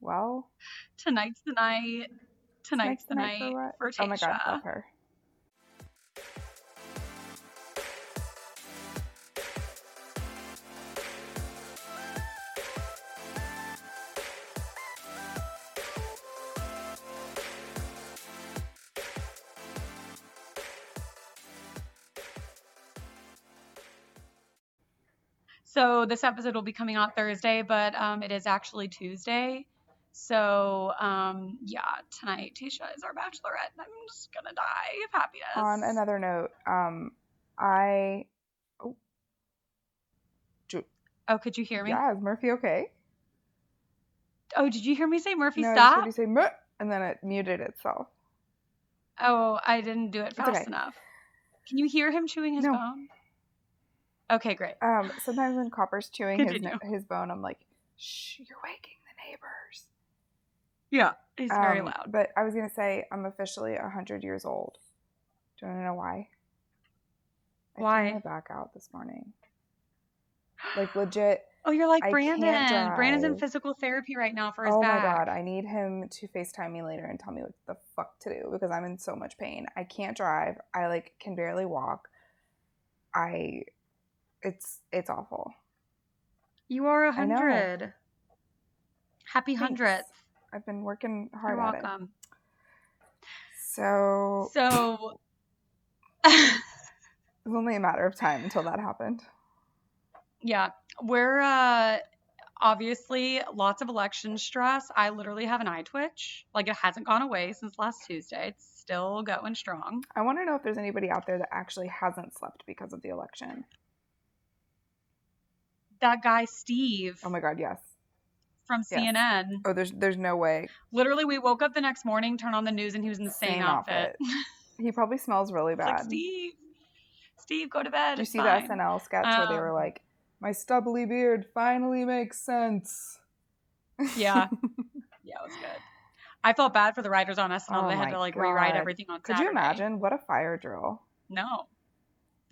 Well, tonight's the night. Tonight's, the, night, for what? for, Oh my god, love her. So this episode will be coming out Thursday, but um, it is actually Tuesday. So um, yeah, tonight Tayshia is our bachelorette. and I'm just gonna die of happiness. On another note, um, I oh, could you hear me? yeah, is Murphy okay? Oh, did you hear me say Murphy no, I stop? heard you say "Mur," and then it muted itself. Oh, I didn't do it fast okay. enough. Can you hear him chewing his No. bone? Okay, great. Um, sometimes when Copper's chewing his his bone, I'm like, "Shh, you're waking the neighbors." Yeah, he's very Um, loud. But I was gonna say I'm officially hundred years old. Do you want to know why? I Why? I back out this morning. Like legit. Oh, you're like I Brandon. Brandon's in physical therapy right now for his Oh back. Oh my god, I need him to FaceTime me later and tell me what the fuck to do because I'm in so much pain. I can't drive. I like can barely walk. I it's it's awful. You are a hundred. Happy hundredth. I've been working You're hard at it. So So, it was only a matter of time until that happened. yeah, we're uh, obviously lots of election stress. I literally have an eye twitch. Like it hasn't gone away since last Tuesday. It's still going strong. I want to know if there's anybody out there that actually hasn't slept because of the election. That guy Steve Oh my god, yes. From Yes. CNN. Oh, there's there's no way. Literally, we woke up the next morning, turned on the news, and he was in the same, Same outfit. outfit. He probably smells really It's like bad. Steve, Steve, go to bed. Did you It's see fine. the SNL sketch where they were Um, like, "My stubbly beard finally makes sense." Yeah. Yeah, it was good. I felt bad for the writers on SNL. Oh they had to like rewrite everything on Could Saturday. you imagine what a fire drill? No,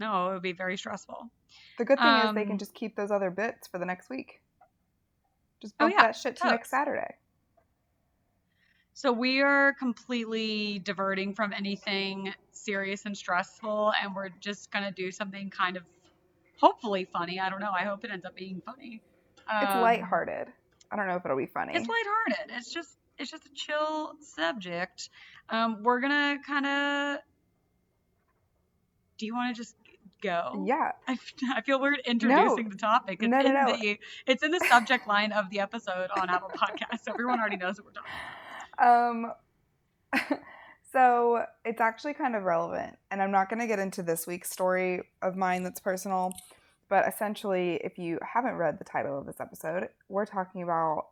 no, it would be very stressful. The good thing is they Um, can just keep those other bits for the next week. Just Oh, yeah, that shit to next. Saturday. So we are completely diverting from anything serious and stressful, and we're just gonna do something kind of hopefully funny. I don't know. I hope it ends up being funny. It's Um, lighthearted. I don't know if it'll be funny. It's lighthearted. It's just it's just a chill subject. Um, we're gonna kind of. Do you want to just go? yeah. I, I feel weird introducing the topic. It's No, no, in no. the it's in the subject line of the episode on Apple Podcasts. Everyone already knows what we're talking. about. Um, so it's actually kind of relevant, and I'm not going to get into this week's story of mine that's personal, but essentially, if you haven't read the title of this episode, we're talking about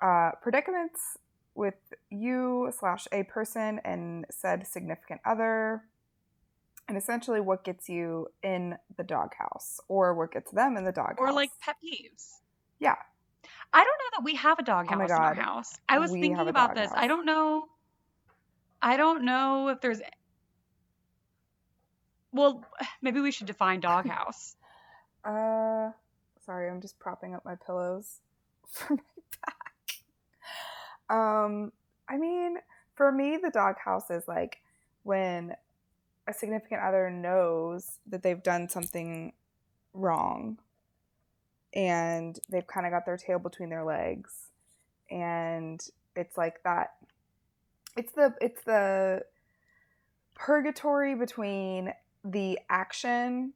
uh, predicaments with you slash a person and said significant other, and essentially what gets you in the doghouse or what gets them in the doghouse. Or like pet peeves. yeah, I don't know that we have a doghouse Oh in our house. I was We thinking about this. I don't know. I don't know if there's. Well, maybe we should define doghouse. Uh, sorry, I'm just propping up my pillows for my back. Um, I mean, for me, the doghouse is like when a significant other knows that they've done something wrong and they've kind of got their tail between their legs and it's like that it's the it's the purgatory between the action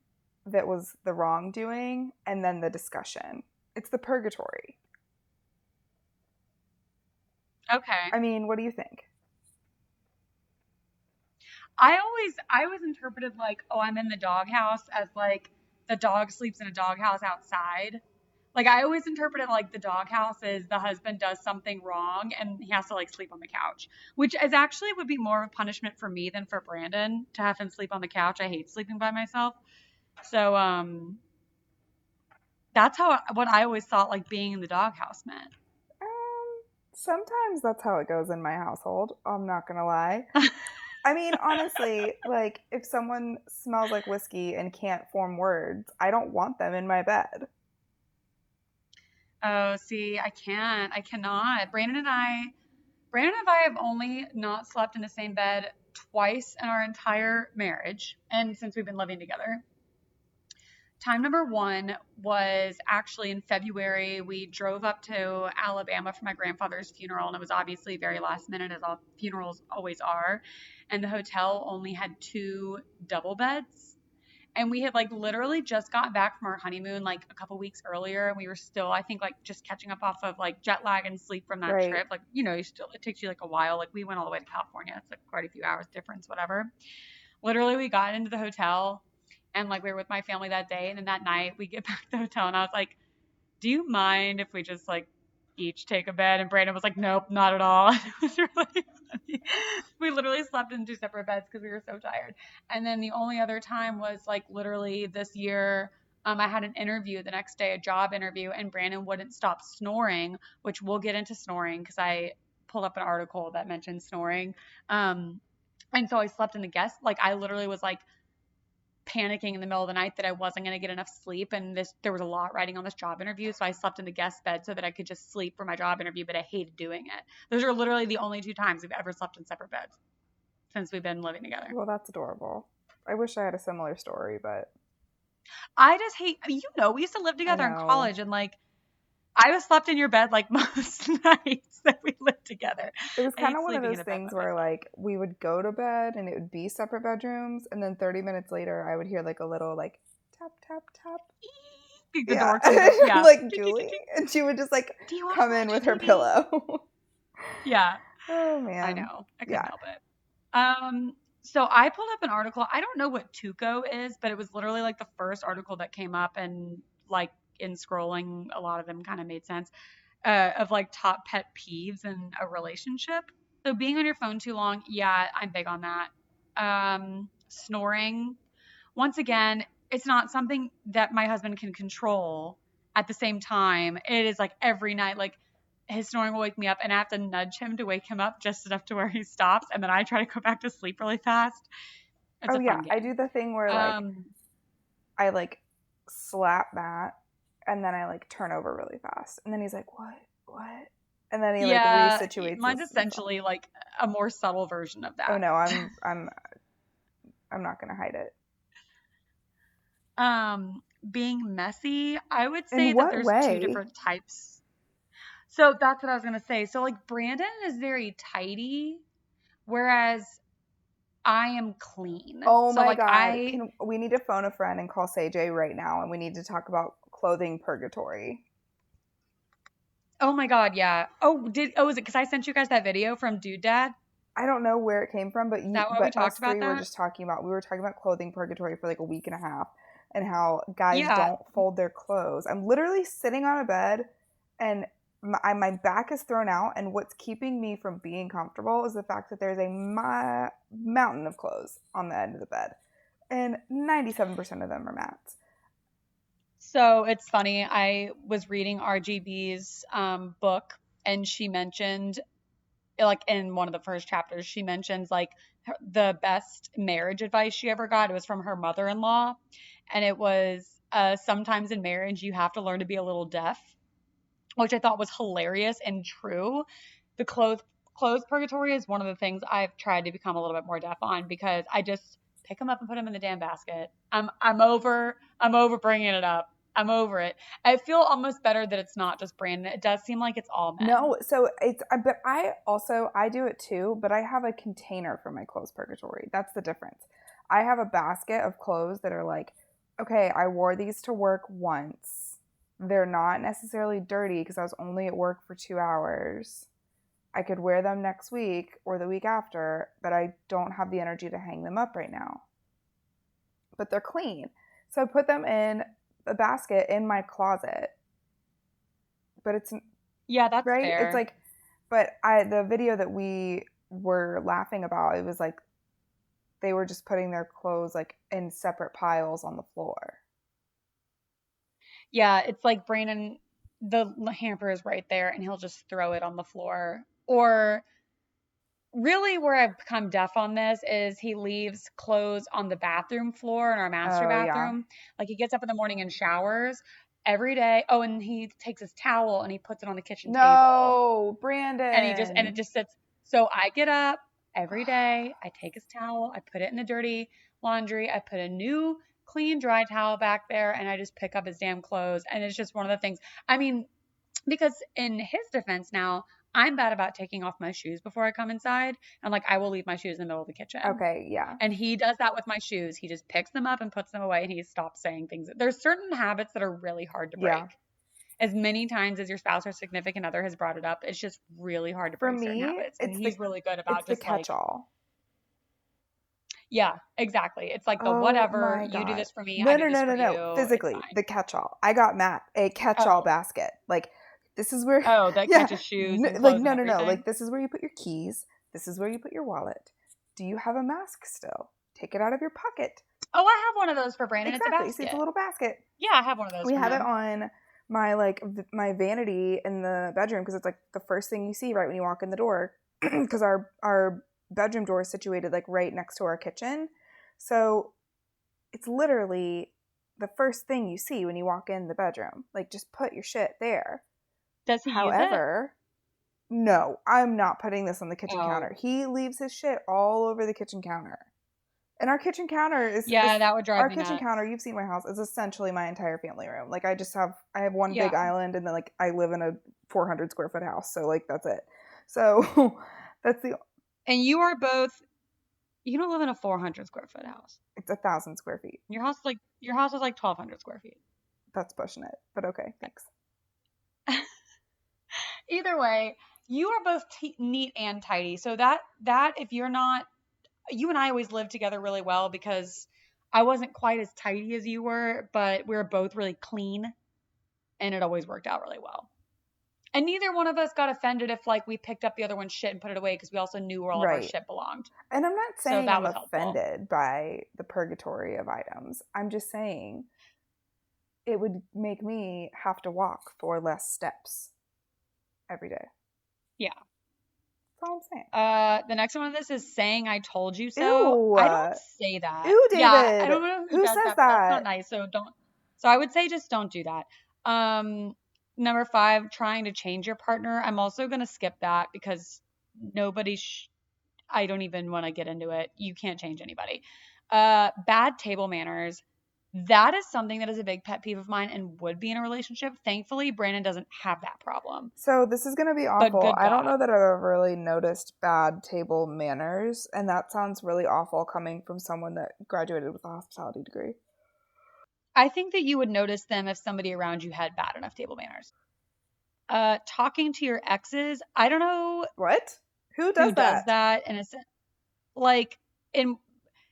that was the wrongdoing and then the discussion. It's the purgatory. Okay. I mean, what do you think? I always I always interpreted like, oh, I'm in the doghouse as like the dog sleeps in a doghouse outside. Like I always interpreted like the doghouse is the husband does something wrong and he has to like sleep on the couch, which is actually would be more of a punishment for me than for Brandon to have him sleep on the couch. I hate sleeping by myself. So um that's how what I always thought like being in the doghouse meant. Um, sometimes that's how it goes in my household. I'm not gonna lie. I mean, honestly, like if someone smells like whiskey and can't form words, I don't want them in my bed. Oh, see, I can't. I cannot. Brandon and I, Brandon and I have only not slept in the same bed twice in our entire marriage, and since we've been living together. Time number one was actually in February. We drove up to Alabama for my grandfather's funeral, and it was obviously very last minute, as all funerals always are. And the hotel only had two double beds and we had like literally just got back from our honeymoon like a couple weeks earlier and we were still i think like just catching up off of like jet lag and sleep from that right. trip like you know you still it takes you like a while like we went all the way to california it's like quite a few hours difference whatever literally we got into the hotel and like we were with my family that day and then that night we get back to the hotel and i was like do you mind if we just like each take a bed and brandon was like nope not at all it was really funny. we literally slept in two separate beds because we were so tired. And then the only other time was like literally this year. Um, I had an interview the next day, a job interview, and Brandon wouldn't stop snoring, which we'll get into snoring because I pulled up an article that mentioned snoring. Um, and so I slept in the guest, like I literally was like panicking in the middle of the night that I wasn't going to get enough sleep. And this, there was a lot writing on this job interview. So I slept in the guest bed so that I could just sleep for my job interview, but I hated doing it. Those are literally the only two times we've ever slept in separate beds since we've been living together. Well, that's adorable. I wish I had a similar story, but I just hate, I mean, you know, we used to live together in college and like, I was slept in your bed like most nights that we lived together. It was kind of one of those things where like we would go to bed and it would be separate bedrooms, and then 30 minutes later I would hear like a little like tap tap tap. The yeah. yeah. like Julie, and she would just like come in with her pillow. yeah. Oh man. I know. I couldn't yeah. help it. Um. So I pulled up an article. I don't know what Tuco is, but it was literally like the first article that came up, and like in scrolling, a lot of them kind of made sense uh, of like top pet peeves in a relationship. So being on your phone too long, yeah, I'm big on that. Um, snoring, once again, it's not something that my husband can control. At the same time, it is like every night, like his snoring will wake me up, and I have to nudge him to wake him up just enough to where he stops, and then I try to go back to sleep really fast. It's oh yeah, I do the thing where like um, I like slap Matt and then I like turn over really fast, and then he's like, "What? What?" And then he yeah, like resituates. Mine's essentially like a more subtle version of that. Oh no, I'm I'm I'm not gonna hide it. Um, being messy, I would say that there's way? two different types. So that's what I was gonna say. So like Brandon is very tidy, whereas I am clean. Oh so, my like, god! I, Can, we need to phone a friend and call Say right now, and we need to talk about clothing purgatory. Oh my god, yeah. Oh, did oh was it because I sent you guys that video from Dude Dad? I don't know where it came from, but you but we talked about. We were just talking about we were talking about clothing purgatory for like a week and a half, and how guys yeah. don't fold their clothes. I'm literally sitting on a bed, and my, my back is thrown out, and what's keeping me from being comfortable is the fact that there's a ma- mountain of clothes on the end of the bed, and 97% of them are mats. So it's funny. I was reading RBG's um, book, and she mentioned, like in one of the first chapters, she mentions like her, the best marriage advice she ever got. It was from her mother-in-law, and it was uh, sometimes in marriage you have to learn to be a little deaf, which I thought was hilarious and true. The clothes clothes purgatory is one of the things I've tried to become a little bit more deaf on because I just pick them up and put them in the damn basket. I'm I'm over I'm over bringing it up. I'm over it. I feel almost better that it's not just Brandon. It does seem like it's all men. No, so it's uh, but I also I do it too, but I have a container for my clothes purgatory. That's the difference. I have a basket of clothes that are like, okay, I wore these to work once. They're not necessarily dirty because I was only at work for 2 hours. I could wear them next week or the week after, but I don't have the energy to hang them up right now. But they're clean. So I put them in a basket in my closet. But it's yeah, that's right. Fair. It's like, but I the video that we were laughing about, it was like they were just putting their clothes like in separate piles on the floor. Yeah, it's like Brandon, the hamper is right there, and he'll just throw it on the floor, or really where I've become deaf on this is he leaves clothes on the bathroom floor in our master oh, bathroom. Yeah. Like he gets up in the morning and showers every day. Oh, and he takes his towel and he puts it on the kitchen table. No, Brandon. And he just and it just sits. So I get up every day. I take his towel. I put it in the dirty laundry. I put a new clean dry towel back there, and I just pick up his damn clothes. And it's just one of the things. I mean, because in his defense now. I'm bad about taking off my shoes before I come inside. And like I will leave my shoes in the middle of the kitchen. Okay, yeah. And he does that with my shoes. He just picks them up and puts them away and he stops saying things. There's certain habits that are really hard to break. Yeah. As many times as your spouse or significant other has brought it up, it's just really hard to For break certain me, habits. And it's he's the- really good about It's the just like, catch-all. yeah, exactly. It's like the Oh whatever, you do this for me, no, I no, no, no, for no. Physically, the catch-all. I got Matt a catch-all Oh. basket. Like this is where Oh, that Yeah. catches shoes. No- like no no no like this is where you put your keys this is where you put your wallet do you have a mask still take it out of your pocket Oh, I have one of those for Brandon. exactly It's a it's a little basket yeah, I have one of those. we have it on my like v- my vanity in the bedroom because it's like the first thing you see right when you walk in the door because our our bedroom door is situated like right next to our kitchen so it's literally the first thing you see when you walk in the bedroom like just put your shit there Does he? However, no, I'm not putting this on the kitchen Oh. counter. He leaves his shit all over the kitchen counter. And our kitchen counter is Yeah, is- that would drive our kitchen nuts. counter, you've seen my house, is essentially my entire family room. Like I just have I have one big island and then like I live in a 400 square foot house. So like that's it. So that's the And you are both. You don't live in a 400 square foot house. it's a thousand square feet. Your house is like your house is like 1,200 square feet. That's pushing it. But okay, thanks. Either way, you are both t- neat and tidy. So that that if you're not, you and I always lived together really well because I wasn't quite as tidy as you were, but we were both really clean, and it always worked out really well. And neither one of us got offended if like we picked up the other one's shit and put it away because we also knew where all of our shit belonged. And I'm not So saying that I'm was helpful. offended by the purgatory of items. I'm just saying it would make me have to walk for less steps every day. Yeah. That's all I'm saying. Uh, the next one of this is saying "I told you so." Ew. I don't say that. Ew, Yeah, I don't know who, Who says that. but That's not nice. So don't. So I would say just don't do that. Um, number five, trying to change your partner. I'm also gonna skip that because nobody. Sh- I don't even want to get into it. You can't change anybody. Uh, bad table manners. That is something that is a big pet peeve of mine and would be in a relationship. Thankfully, Brandon doesn't have that problem. So this is going to be awful. I don't know that I've ever really noticed bad table manners, and that sounds really awful coming from someone that graduated with a hospitality degree. I think that you would notice them if somebody around you had bad enough table manners. Uh, talking to your exes, I don't know What? Who does who that? does that, and it's like in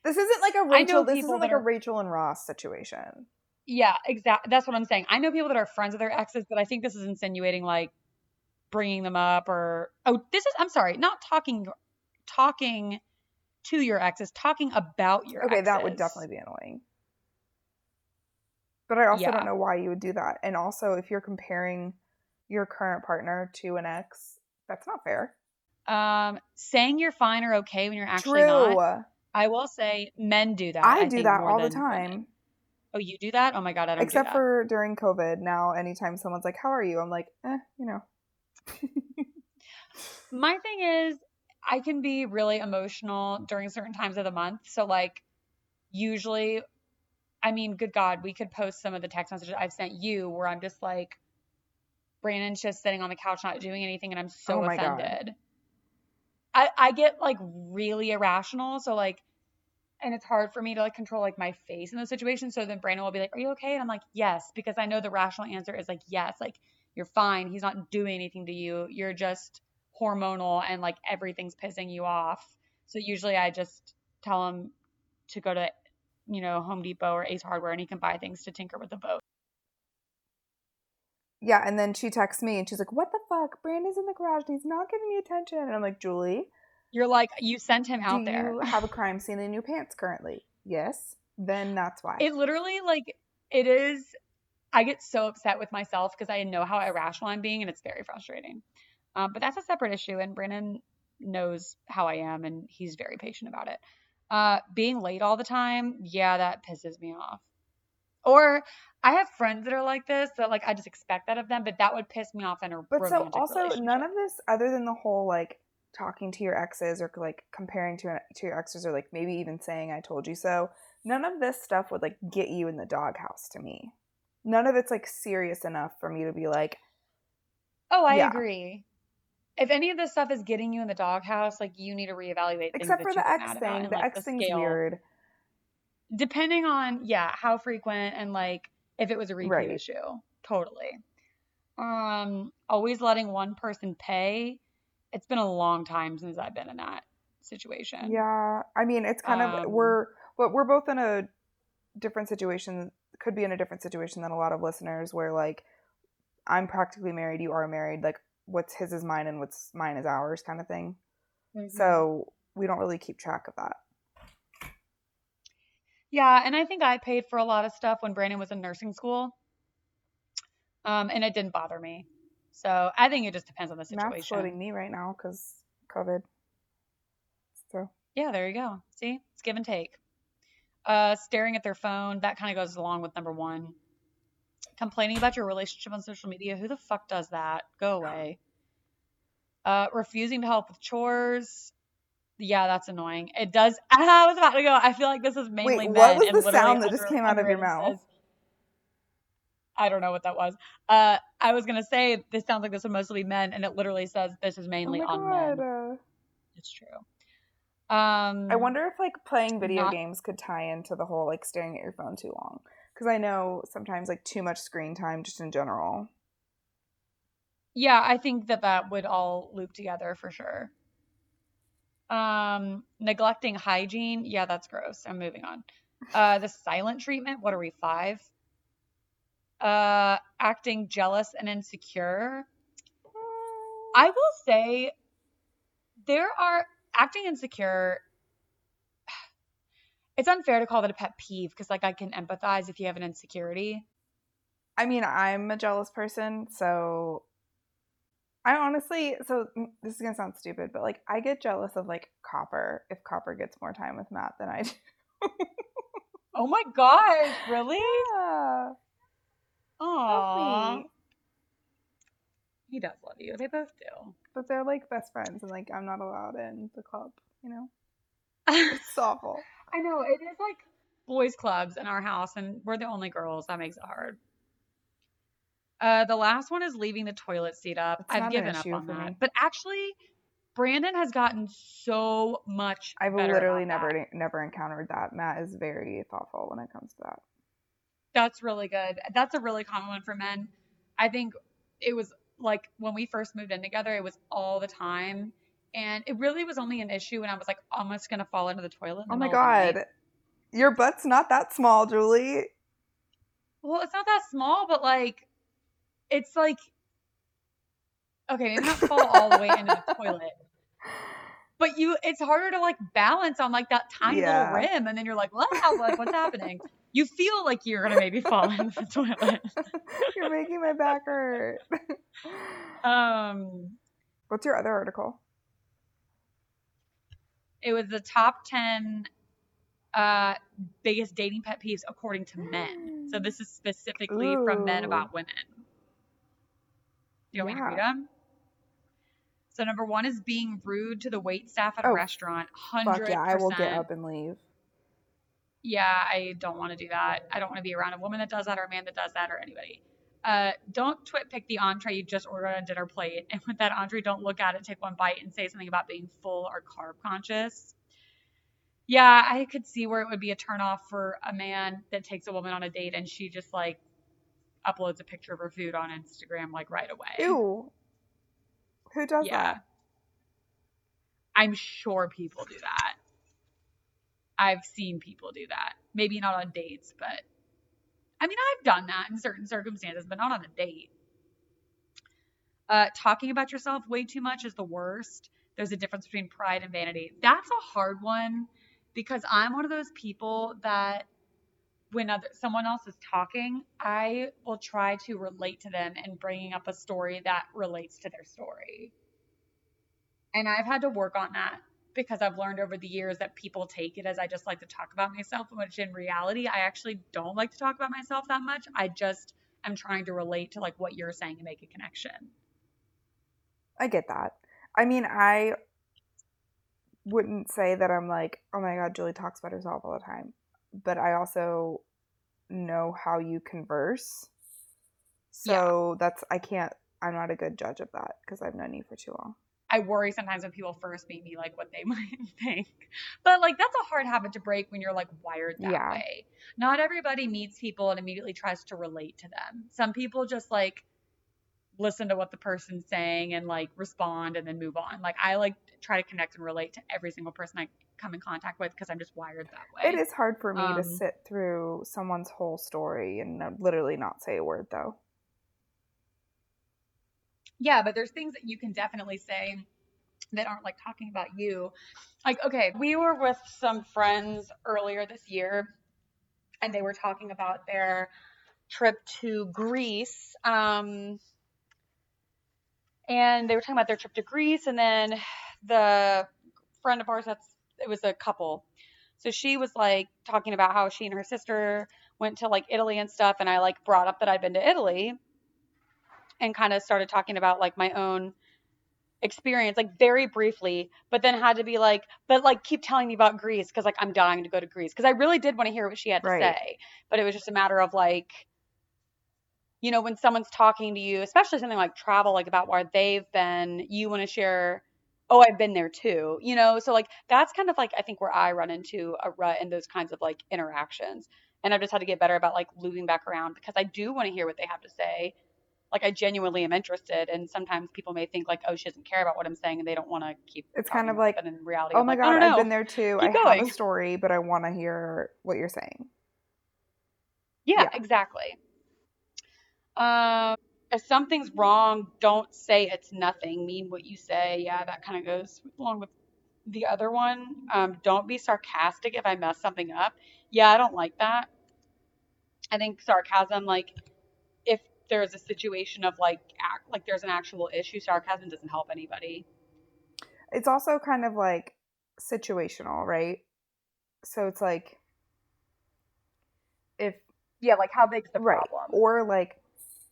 This isn't like a Rachel. This isn't like that a Rachel and Ross situation. yeah, exactly. That's what I'm saying. I know people that are friends with their exes, but I think this is insinuating like bringing them up or oh, this is I'm sorry, not talking talking to your exes, talking about your Okay, that would definitely be annoying. But I also Yeah. don't know why you would do that. And also, if you're comparing your current partner to an ex, that's not fair. Um, saying you're fine or okay when you're actually True. not. I will say men do that. I, do think, that more all the than women. time. Oh, you do that? Oh my god, I don't do Except that. for during COVID. Now, anytime someone's like, How are you? I'm like, Eh, you know. My thing is, I can be really emotional during certain times of the month. So, like, usually, I mean, good God, we could post some of the text messages I've sent you where I'm just like, Brandon's just sitting on the couch not doing anything, and I'm so Oh my God. I I get like really irrational. So like, and it's hard for me to like control like my face in those situations. So then Brandon will be like, "Are you okay?" And I'm like, "Yes," because I know the rational answer is like, "Yes." Like you're fine. He's not doing anything to you. You're just hormonal and like everything's pissing you off. So usually I just tell him to go to, you know, Home Depot or Ace Hardware and he can buy things to tinker with the boat. Yeah, and then she texts me and she's like, What the fuck? Brandon's in the garage and he's not giving me attention. And I'm like, Julie, You're like, you sent him out there. you have a crime scene in your pants currently? Yes. Then that's why. It literally like it is I get so upset with myself because I know how irrational I'm being and it's very frustrating. Um, but that's a separate issue and Brandon knows how I am and he's very patient about it. Uh, being late all the time, yeah, that pisses me off. Or I have friends that are like this that like I just expect that of them, but that would piss me off in a But so also none of this other than the whole like talking to your exes or like comparing to to your exes or like maybe even saying I told you so. None of this stuff would like get you in the doghouse to me. None of it's like serious enough for me to be like, Oh, I Yeah. agree. If any of this stuff is getting you in the doghouse, like you need to reevaluate except for the ex thing. The the thing's weird. Depending on yeah, how frequent and like if it was a repeat Right. issue. Totally. Um, always letting one person pay. It's been a long time since I've been in that situation. Yeah, I mean, it's kind of Um, we're but we're both in a different situation. Could be in a different situation than a lot of listeners, where like I'm practically married, you are married. Like, what's his is mine, and what's mine is ours, kind of thing. Mhm. So we don't really keep track of that. Yeah, and I think I paid for a lot of stuff when Brandon was in nursing school. Um, and it didn't bother me. So I think it just depends on the situation. Matt's floating me right now because COVID. So Yeah, there you go. See, it's give and take. Uh, staring at their phone, that kind of goes along with number one. Complaining about your relationship on social media, who the fuck does that? Go away. Uh, refusing to help with chores. Yeah, that's annoying. It does. I was about to go. I feel like this is mainly Wait, men. what was the sound that just came out of your mouth? says- I don't know what that was. Uh, I was gonna say this sounds like this would mostly be men, and it literally says this is oh mainly my on god, men. uh, It's true. Um, I wonder if like playing video not- games could tie into the whole like staring at your phone too long. Because I know sometimes like too much screen time, just in general. Yeah, I think that that would all loop together for sure. Um, neglecting hygiene. Yeah, that's gross. I'm moving on. Uh, the silent treatment. What are we, five? Uh, acting jealous and insecure. I will say there are acting insecure. It's unfair to call that a pet peeve because, like, I can empathize if you have an insecurity. I mean, I'm a jealous person, so I honestly, so mm, this is gonna sound stupid, but like I get jealous of like Copper if Copper gets more time with Matt than I do. Oh my gosh, really? Yeah, Aww. He does love you. They both do. But they're like best friends, and like I'm not allowed in the club. You know, it's awful. I know it is like boys clubs in our house, and we're the only girls. That makes it hard. Uh, the last one is leaving the toilet seat up. It's I've given up on that, me. but actually, Brandon has gotten so much. I've literally never that. never encountered that. Matt is very thoughtful when it comes to that. That's really good. That's a really common one for men. I think it was like when we first moved in together, it was all the time. And it really was only an issue when I was like almost gonna fall into the toilet. the Oh my middle of the night. god, your butt's not that small, Julie. Well, it's not that small, but like, it's like, okay, maybe not fall all the way into the toilet, but you, it's harder to like balance on like that tiny Yeah. little rim, and then you're like, what? Like, what's happening? You feel like you're gonna maybe fall into the toilet. You're making my back hurt. Um, What's your other article? it was the top ten uh biggest dating pet peeves according to men. So this is specifically from men about women. Do you want me to read Yeah. them? So number one is being rude to the wait staff at a Oh, restaurant. Hundred yeah, I will get up and leave. Yeah, I don't want to do that. I don't want to be around a woman that does that or a man that does that or anybody. Uh, don't Twitpic the entree you just ordered on a dinner plate, and with that entree, don't look at it, take one bite, and say something about being full or carb conscious. Yeah, I could see where it would be a turnoff for a man that takes a woman on a date and she just like uploads a picture of her food on Instagram like right away. Ew. Who does Yeah. that? I'm sure people do that. I've seen people do that. Maybe not on dates, but I mean, I've done that in certain circumstances, but not on a date. Uh, talking about yourself way too much is the worst. There's a difference between pride and vanity. That's a hard one because I'm one of those people that when other, someone else is talking, I will try to relate to them and bringing up a story that relates to their story. And I've had to work on that because I've learned over the years that people take it as I just like to talk about myself, which in reality, I actually don't like to talk about myself that much. I just am trying to relate to like what you're saying and make a connection. I get that. I mean, I wouldn't say that I'm like, oh my god, Julie talks about herself all the time. But I also know how you converse. So yeah. that's I can't I'm not a good judge of that because I've known you for too long. I worry sometimes when people first meet me, like what they might think. But like that's a hard habit to break when you're like wired that yeah. way. Not everybody meets people and immediately tries to relate to them. Some people just like listen to what the person's saying and like respond and then move on. Like I like try to connect and relate to every single person I come in contact with because I'm just wired that way. It is hard for me um, to sit through someone's whole story and literally not say a word though. Yeah, but there's things that you can definitely say that aren't like talking about you. Like, okay, we were with some friends earlier this year and they were talking about their trip to Greece. Um, and they were talking about their trip to Greece, and then the friend of ours that's it was a couple. So she was like talking about how she and her sister went to like Italy and stuff, and I like brought up that I'd been to Italy, and kind of started talking about like my own experience like very briefly but then had to be like but like keep telling me about greece because like i'm dying to go to greece because i really did want to hear what she had to right. say but it was just a matter of like you know, when someone's talking to you, especially something like travel, like about where they've been, you want to share, oh, I've been there too, you know? So, like, that's kind of like, I think, where I run into a rut in those kinds of like interactions. And I've just had to get better about like looping back around because I do want to hear what they have to say. Like, I genuinely am interested. And sometimes people may think, like, oh, she doesn't care about what I'm saying and they don't want to keep. It's kind of like, in reality, oh I'm my like, God, I've been there too. Keep I going. have a story, but I want to hear what you're saying. yeah. yeah. exactly. Um, if something's wrong, don't say it's nothing. Mean what you say. Yeah, that kind of goes along with the other one. Um, don't be sarcastic if I mess something up. Yeah, I don't like that. I think sarcasm, like, if there's a situation of like, act like there's an actual issue, sarcasm doesn't help anybody. It's also kind of like situational, right? So it's like, if yeah, like how big's the right. problem? Or like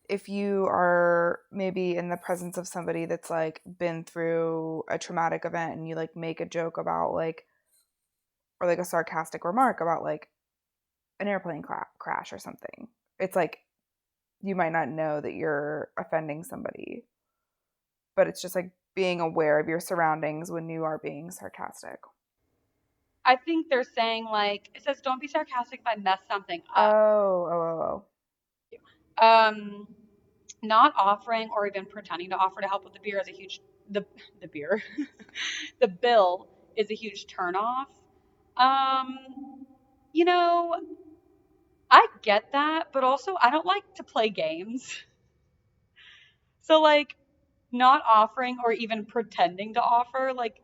if you are maybe in the presence of somebody that's like been through a traumatic event and you like make a joke about like or like a sarcastic remark about like an airplane cra- crash or something it's like you might not know that you're offending somebody. But it's just like being aware of your surroundings when you are being sarcastic. I think they're saying like it says don't be sarcastic if i mess something up. Oh oh oh, oh. Um not offering or even pretending to offer to help with the beer is a huge the the beer the bill is a huge turnoff. Um, you know, I get that, but also I don't like to play games. So like not offering or even pretending to offer, like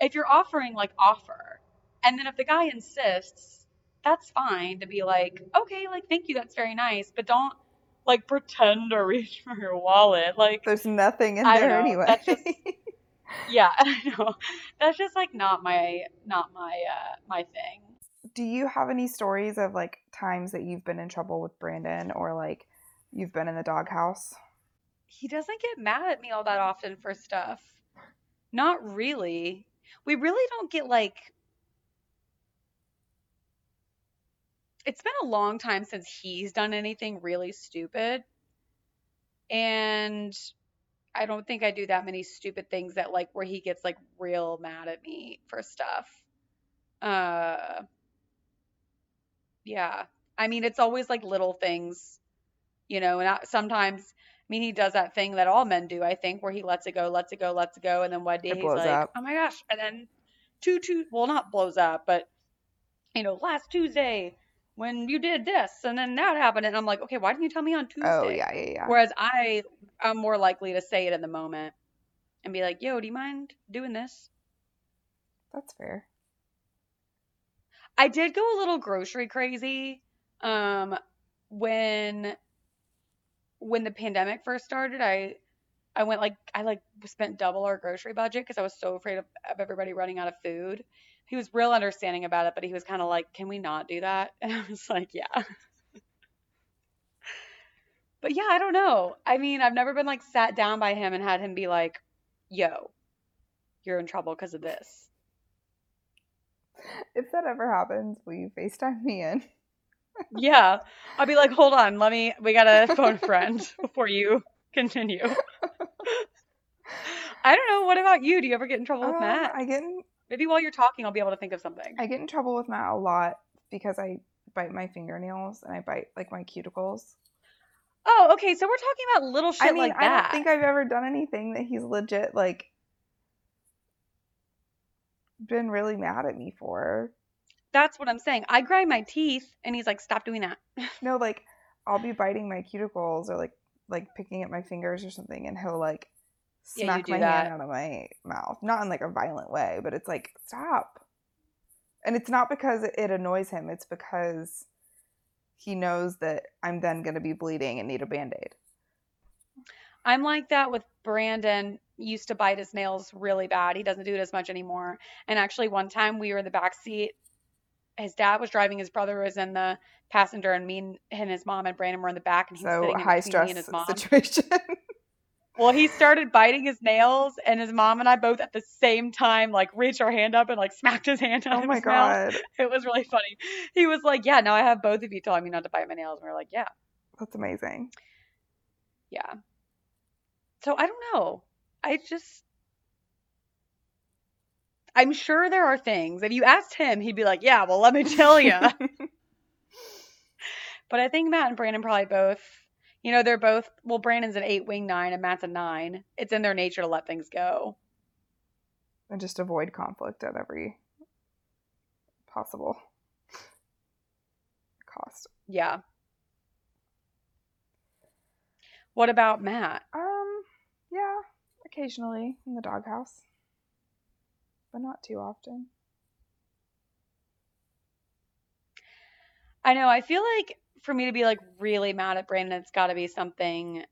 if you're offering, like offer. And then if the guy insists, that's fine to be like, okay, like thank you, that's very nice, but don't like pretend to reach for your wallet. Like there's nothing in there know, anyway. Just, yeah, I know. That's just like not my not my uh my thing. Do you have any stories of like times that you've been in trouble with Brandon or like you've been in the doghouse? He doesn't get mad at me all that often for stuff. Not really. We really don't get like it's been a long time since he's done anything really stupid. And I don't think I do that many stupid things that like where he gets like real mad at me for stuff. Uh yeah. I mean, it's always like little things, you know, and I, sometimes I mean, he does that thing that all men do, I think, where he lets it go, lets it go, lets it go, and then one day it he's like, up. "Oh my gosh!" And then two, two, well, not blows up, but you know, last Tuesday, when you did this and then that happened and I'm like, okay, why didn't you tell me on oh, Tuesday? Oh yeah, yeah, yeah. Whereas I I'm more likely to say it in the moment and be like, yo, do you mind doing this? That's fair. I did go a little grocery crazy um when when the pandemic first started. I I went like I like spent double our grocery budget because I was so afraid of, of everybody running out of food. He was real understanding about it, but he was kind of like, "Can we not do that?" And I was like, "Yeah." but yeah, I don't know. I mean, I've never been like sat down by him and had him be like, "Yo, you're in trouble because of this." If that ever happens, will you FaceTime me in? yeah. I'll be like, hold on, let me, we gotta phone a friend before you continue. I don't know. What about you? Do you ever get in trouble with Uh, Matt? I get in Maybe while you're talking, I'll be able to think of something. I get in trouble with Matt a lot because I bite my fingernails and I bite like my cuticles. Oh, okay. So we're talking about little shit I mean, like I that. don't think I've ever done anything that he's legit like been really mad at me for. That's what I'm saying. I grind my teeth, and he's like, "Stop doing that." No, like I'll be biting my cuticles or like like picking at my fingers or something, and he'll like smack do my that. hand out of my mouth. Not in like a violent way, but it's like stop. And it's not because it- annoys him. It's because he knows that I'm then going to be bleeding and need a band aid. I'm like that with Brandon. Used to bite his nails really bad. He doesn't do it as much anymore. And actually, one time we were in the back seat. His dad was driving. His brother was in the passenger, and me and his mom and Brandon were in the back. And he was So sitting in high stress me and his mom. situation. Well, he started biting his nails, and his mom and I both at the same time like reached our hand up and like smacked his hand out oh my his mouth. It was really funny. He was like, "Yeah, now I have both of you telling me not to bite my nails." And we are like, "Yeah, that's amazing. yeah." So I don't know. I just, I'm sure there are things. If you asked him, he'd be like, "Yeah, well, let me tell you." but I think Matt and Brandon probably both. You know, they're both. Well, Brandon's an eight wing nine, and Matt's a nine. It's in their nature to let things go. and just avoid conflict at every possible cost. Yeah. What about Matt? Um, yeah, occasionally in the doghouse, but not too often. I know. I feel like for me to be like really mad at Brandon, it's got to be something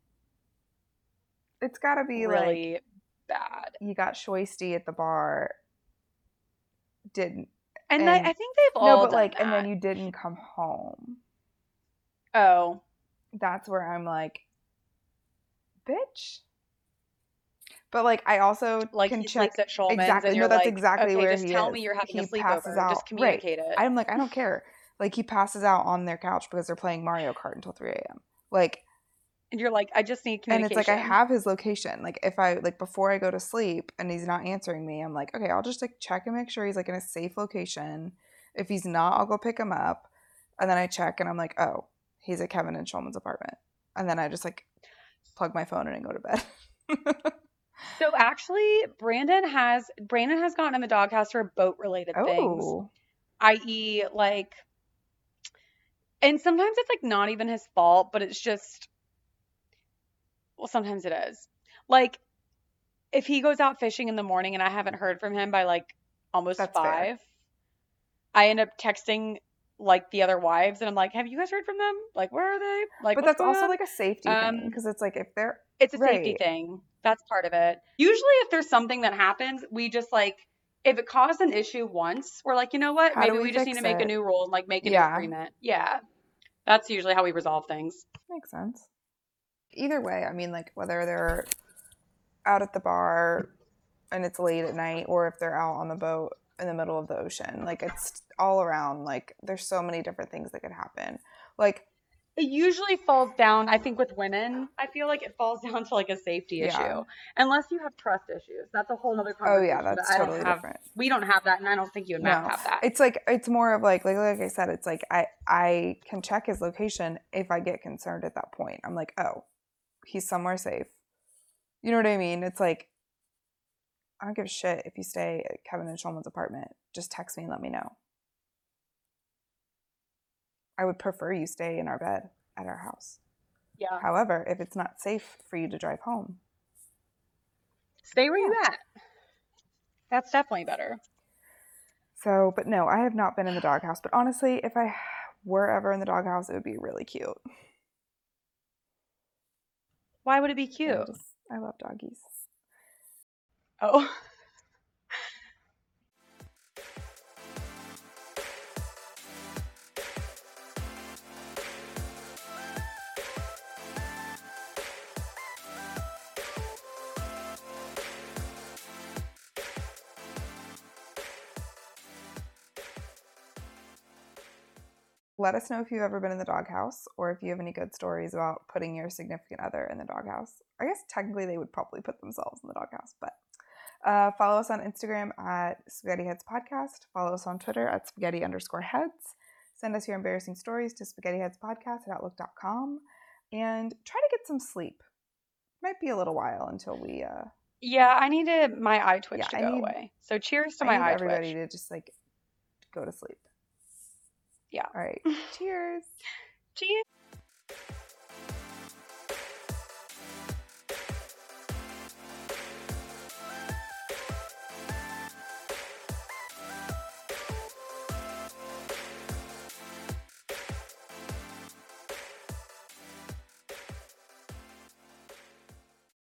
It's got to be like really bad. you got shoisty at the bar, didn't And, I, and- I think they've all no, but like, and then you didn't come home. Oh, That's where I'm like, bitch. But like, I also like can check exactly. No, that's like, exactly okay, where just he tell is. me you're having He a sleepover. out- Just right. communicate it. I'm like, I don't care. Like he passes out on their couch because they're playing Mario Kart until 3 a.m. Like, and you're like, I just need communication. and it's like I have his location. Like if I like before I go to sleep and he's not answering me, I'm like, okay, I'll just like check and make sure he's like in a safe location. If he's not, I'll go pick him up. And then I check and I'm like, oh, he's at Kevin and Shulman's apartment. And then I just like plug my phone in and go to bed. So actually, Brandon has Brandon has gotten in the doghouse for boat related things. oh, i.e., like, and sometimes it's like not even his fault, but it's just, well, sometimes it is. Like, if he goes out fishing in the morning and I haven't heard from him by like almost That's fair. five, I end up texting like the other wives and I'm like, have you guys heard from them? Like, where are they? Like, but that's also on? like a safety Um, thing because it's like if they're it's a safety thing. That's part of it. Usually, if there's something that happens, we just like, if it caused an issue once, we're like, you know what? How Maybe we we, just need to make a new rule and like make a Yeah. agreement. Yeah. That's usually how we resolve things. Makes sense. Either way, I mean, like whether they're out at the bar and it's late at night, or if they're out on the boat in the middle of the ocean, like it's all around. Like there's so many different things that could happen. Like It usually falls down, I think, with women. I feel like it falls down to like a safety Yeah. issue, unless you have trust issues. That's a whole other conversation. oh yeah, that's totally have- different. We don't have that, and I don't think you and Matt have that. It's like it's more of like like like I said, it's like I I can check his location if I get concerned at that point. I'm like, oh, he's somewhere safe. You know what I mean? It's like I don't give a shit if you stay at Kevin and Shulman's apartment. Just text me and let me know. I would prefer you stay in our bed at our house. yeah. However, if it's not safe for you to drive home, Stay where you are at. That's definitely better. so but no, I have not been in the doghouse. But honestly, if I were ever in the doghouse, it would be really cute. Why would it be cute? and just I love doggies. Oh. Let us know if you've ever been in the doghouse or if you have any good stories about putting your significant other in the doghouse. I guess technically they would probably put themselves in the doghouse, but uh, follow us on Instagram at Spaghetti Heads Podcast. Follow us on Twitter at spaghetti underscore heads. Send us your embarrassing stories to spaghettiheadspodcast at outlook.com and try to get some sleep. Might be a little while until we. Uh, Yeah, I needed my eye twitch Yeah, to go need- away. So cheers to I my need eye everybody twitch. to just like go to sleep. Yeah. All right. Cheers. Cheers.